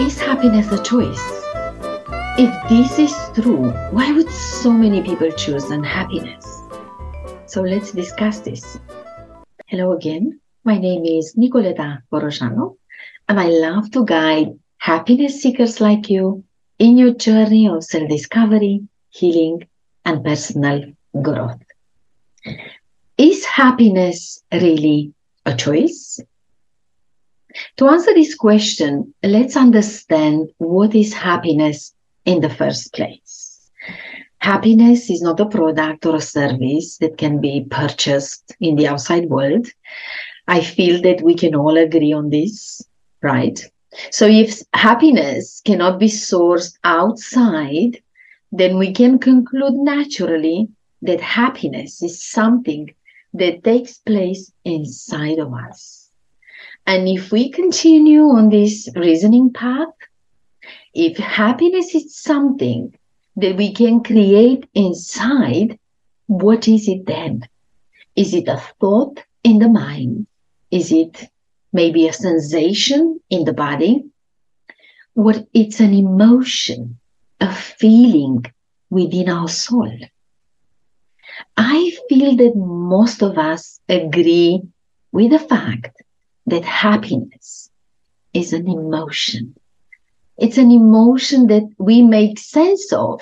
Is happiness a choice? If this is true, why would so many people choose unhappiness? So let's discuss this. Hello again. My name is Nicoleta Borojano, and I love to guide happiness seekers like you in your journey of self discovery, healing, and personal growth. Is happiness really a choice? To answer this question, let's understand what is happiness in the first place. Happiness is not a product or a service that can be purchased in the outside world. I feel that we can all agree on this, right? So if happiness cannot be sourced outside, then we can conclude naturally that happiness is something that takes place inside of us. And if we continue on this reasoning path, if happiness is something that we can create inside, what is it then? Is it a thought in the mind? Is it maybe a sensation in the body? What it's an emotion, a feeling within our soul. I feel that most of us agree with the fact that happiness is an emotion. It's an emotion that we make sense of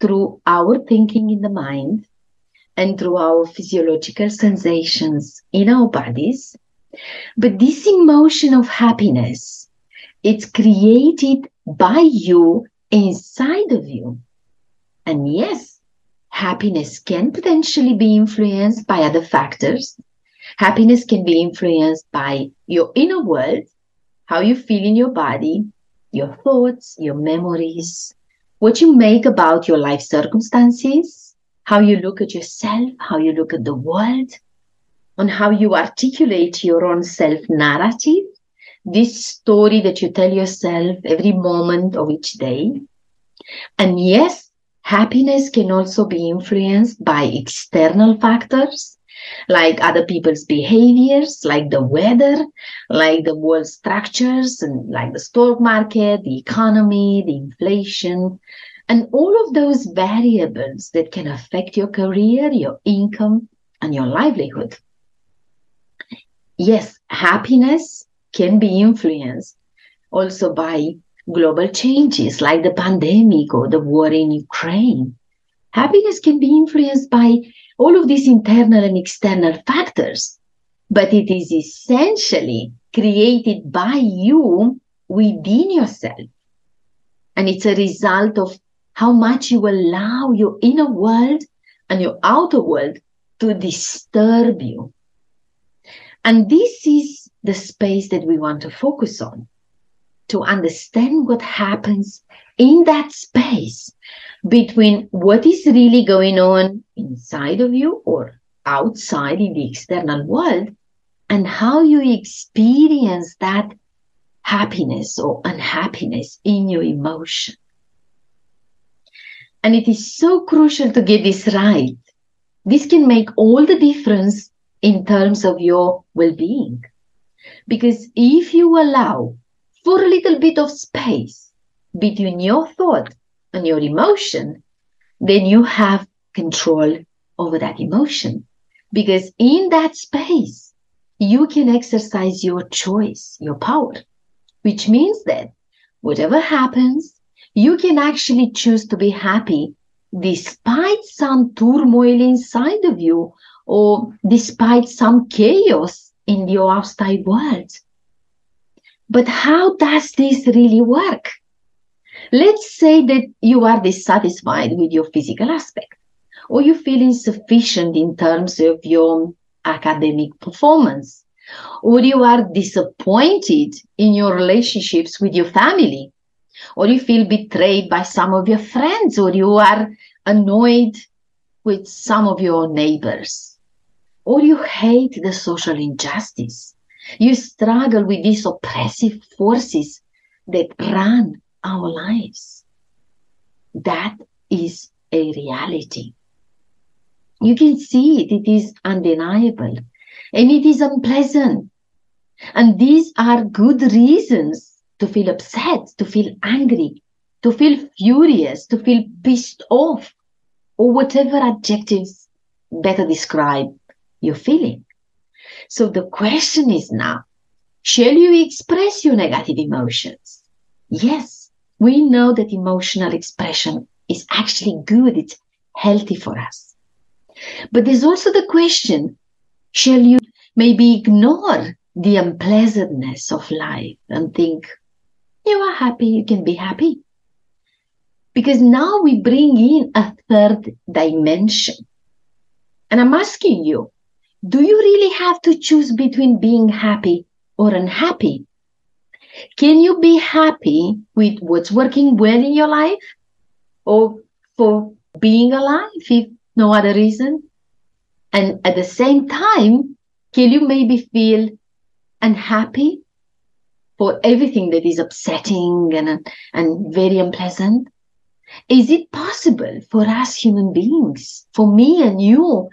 through our thinking in the mind and through our physiological sensations in our bodies. But this emotion of happiness, it's created by you inside of you. And yes, happiness can potentially be influenced by other factors. Happiness can be influenced by your inner world, how you feel in your body, your thoughts, your memories, what you make about your life circumstances, how you look at yourself, how you look at the world, on how you articulate your own self narrative, this story that you tell yourself every moment of each day. And yes, happiness can also be influenced by external factors like other people's behaviors, like the weather, like the world structures, and like the stock market, the economy, the inflation, and all of those variables that can affect your career, your income, and your livelihood. Yes, happiness can be influenced also by global changes like the pandemic or the war in Ukraine. Happiness can be influenced by all of these internal and external factors, but it is essentially created by you within yourself. And it's a result of how much you allow your inner world and your outer world to disturb you. And this is the space that we want to focus on to understand what happens in that space between what is really going on inside of you or outside in the external world and how you experience that happiness or unhappiness in your emotion. And it is so crucial to get this right. This can make all the difference in terms of your well being. Because if you allow for a little bit of space between your thought and your emotion, then you have control over that emotion. Because in that space, you can exercise your choice, your power, which means that whatever happens, you can actually choose to be happy despite some turmoil inside of you or despite some chaos in your outside world. But how does this really work? Let's say that you are dissatisfied with your physical aspect, or you feel insufficient in terms of your academic performance, or you are disappointed in your relationships with your family, or you feel betrayed by some of your friends, or you are annoyed with some of your neighbors, or you hate the social injustice. You struggle with these oppressive forces that run our lives. That is a reality. You can see it, it is undeniable and it is unpleasant. And these are good reasons to feel upset, to feel angry, to feel furious, to feel pissed off, or whatever adjectives better describe your feeling. So the question is now, shall you express your negative emotions? Yes, we know that emotional expression is actually good. It's healthy for us. But there's also the question, shall you maybe ignore the unpleasantness of life and think, you are happy, you can be happy. Because now we bring in a third dimension. And I'm asking you, do you really have to choose between being happy or unhappy? Can you be happy with what's working well in your life or for being alive if no other reason? And at the same time, can you maybe feel unhappy for everything that is upsetting and, and very unpleasant? Is it possible for us human beings, for me and you,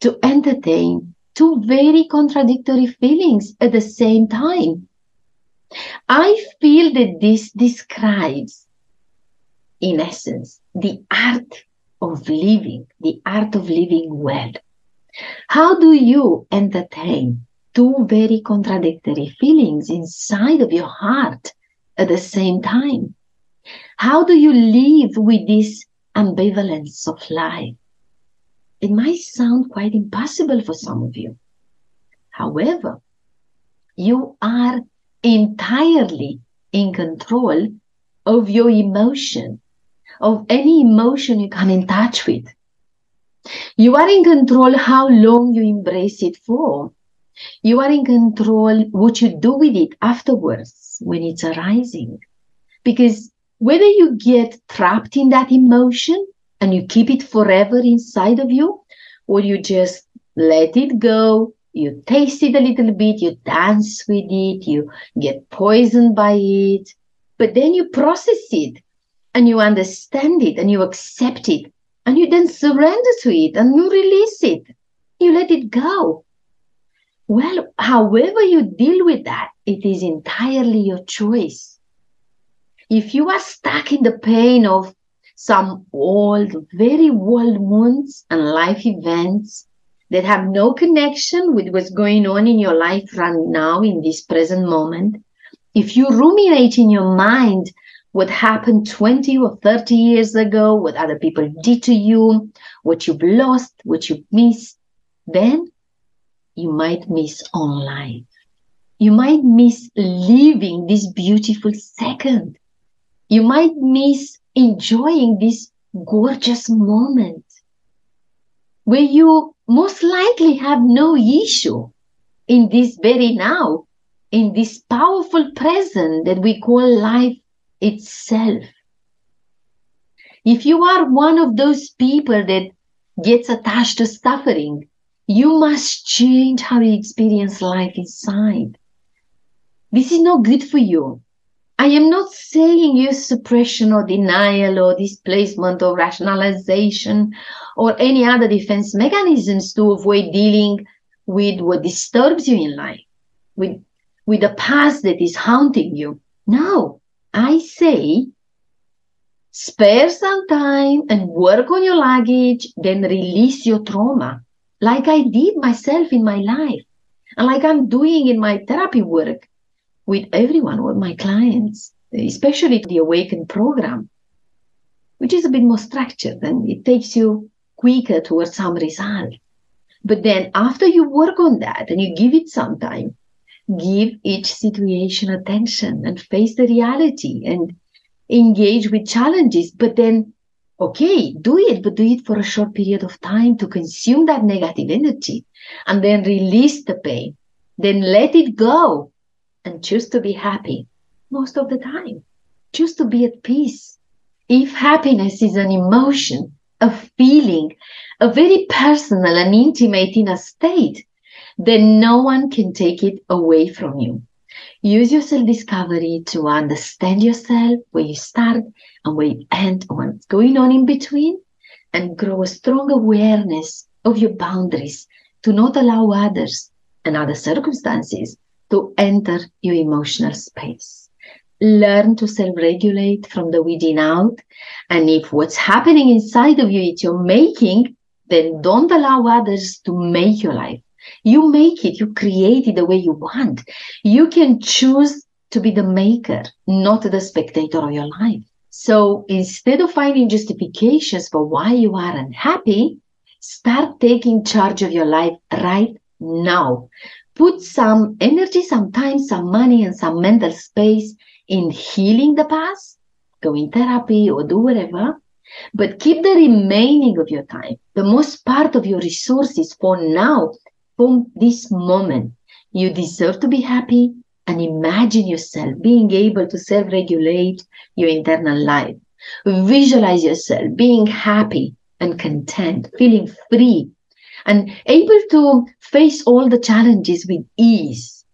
to entertain two very contradictory feelings at the same time? I feel that this describes, in essence, the art of living, the art of living well. How do you entertain two very contradictory feelings inside of your heart at the same time? How do you live with this ambivalence of life? It might sound quite impossible for some of you. However, you are entirely in control of your emotion, of any emotion you come in touch with. You are in control how long you embrace it for. You are in control what you do with it afterwards when it's arising. Because whether you get trapped in that emotion and you keep it forever inside of you, or you just let it go you taste it a little bit, you dance with it, you get poisoned by it, but then you process it and you understand it and you accept it and you then surrender to it and you release it. You let it go. Well, however you deal with that, it is entirely your choice. If you are stuck in the pain of some old, very old wounds and life events, that have no connection with what's going on in your life right now in this present moment, if you ruminate in your mind what happened 20 or 30 years ago, what other people did to you, what you've lost, what you've missed, then you might miss on life. You might miss living this beautiful second. You might miss enjoying this gorgeous moment where you most likely have no issue in this very now, in this powerful present that we call life itself. If you are one of those people that gets attached to suffering, you must change how you experience life inside. This is not good for you. I am not saying use suppression or denial or displacement or rationalization or any other defense mechanisms to avoid dealing with what disturbs you in life, with, with the past that is haunting you. No, I say spare some time and work on your luggage, then release your trauma, like I did myself in my life, and like I'm doing in my therapy work with everyone, with my clients, especially the Awaken program, which is a bit more structured and it takes you quicker towards some result. But then after you work on that and you give it some time, give each situation attention and face the reality and engage with challenges. But then, okay, do it, but do it for a short period of time to consume that negative energy and then release the pain. Then let it go and choose to be happy most of the time. Choose to be at peace. If happiness is an emotion, a feeling, a very personal and intimate inner state, then no one can take it away from you. Use your self discovery to understand yourself, where you start and where you end, what's going on in between, and grow a strong awareness of your boundaries to not allow others and other circumstances to enter your emotional space. learn to self regulate from the within out. And if what's happening inside of you is your making, then don't allow others to make your life. You make it, you create it the way you want. You can choose to be the maker, not the spectator of your life. So instead of finding justifications for why you are unhappy, start taking charge of your life right now. Put some energy, some time, some money, and some mental space in healing the past, go in therapy or do whatever, but keep the remaining of your time, the most part of your resources for now, for this moment. You deserve to be happy and imagine yourself being able to self regulate your internal life. Visualize yourself being happy and content, feeling free, and able to face all the challenges with ease.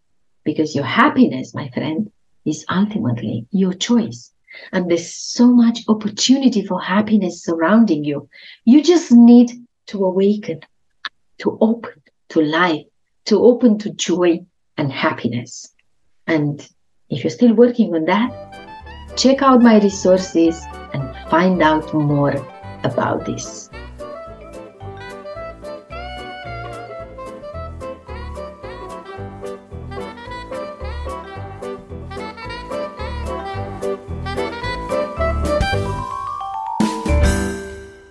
Because your happiness, my friend, is ultimately your choice. And there's so much opportunity for happiness surrounding you. You just need to awaken, to open to life, to open to joy and happiness. And if you're still working on that, check out my resources and find out more about this.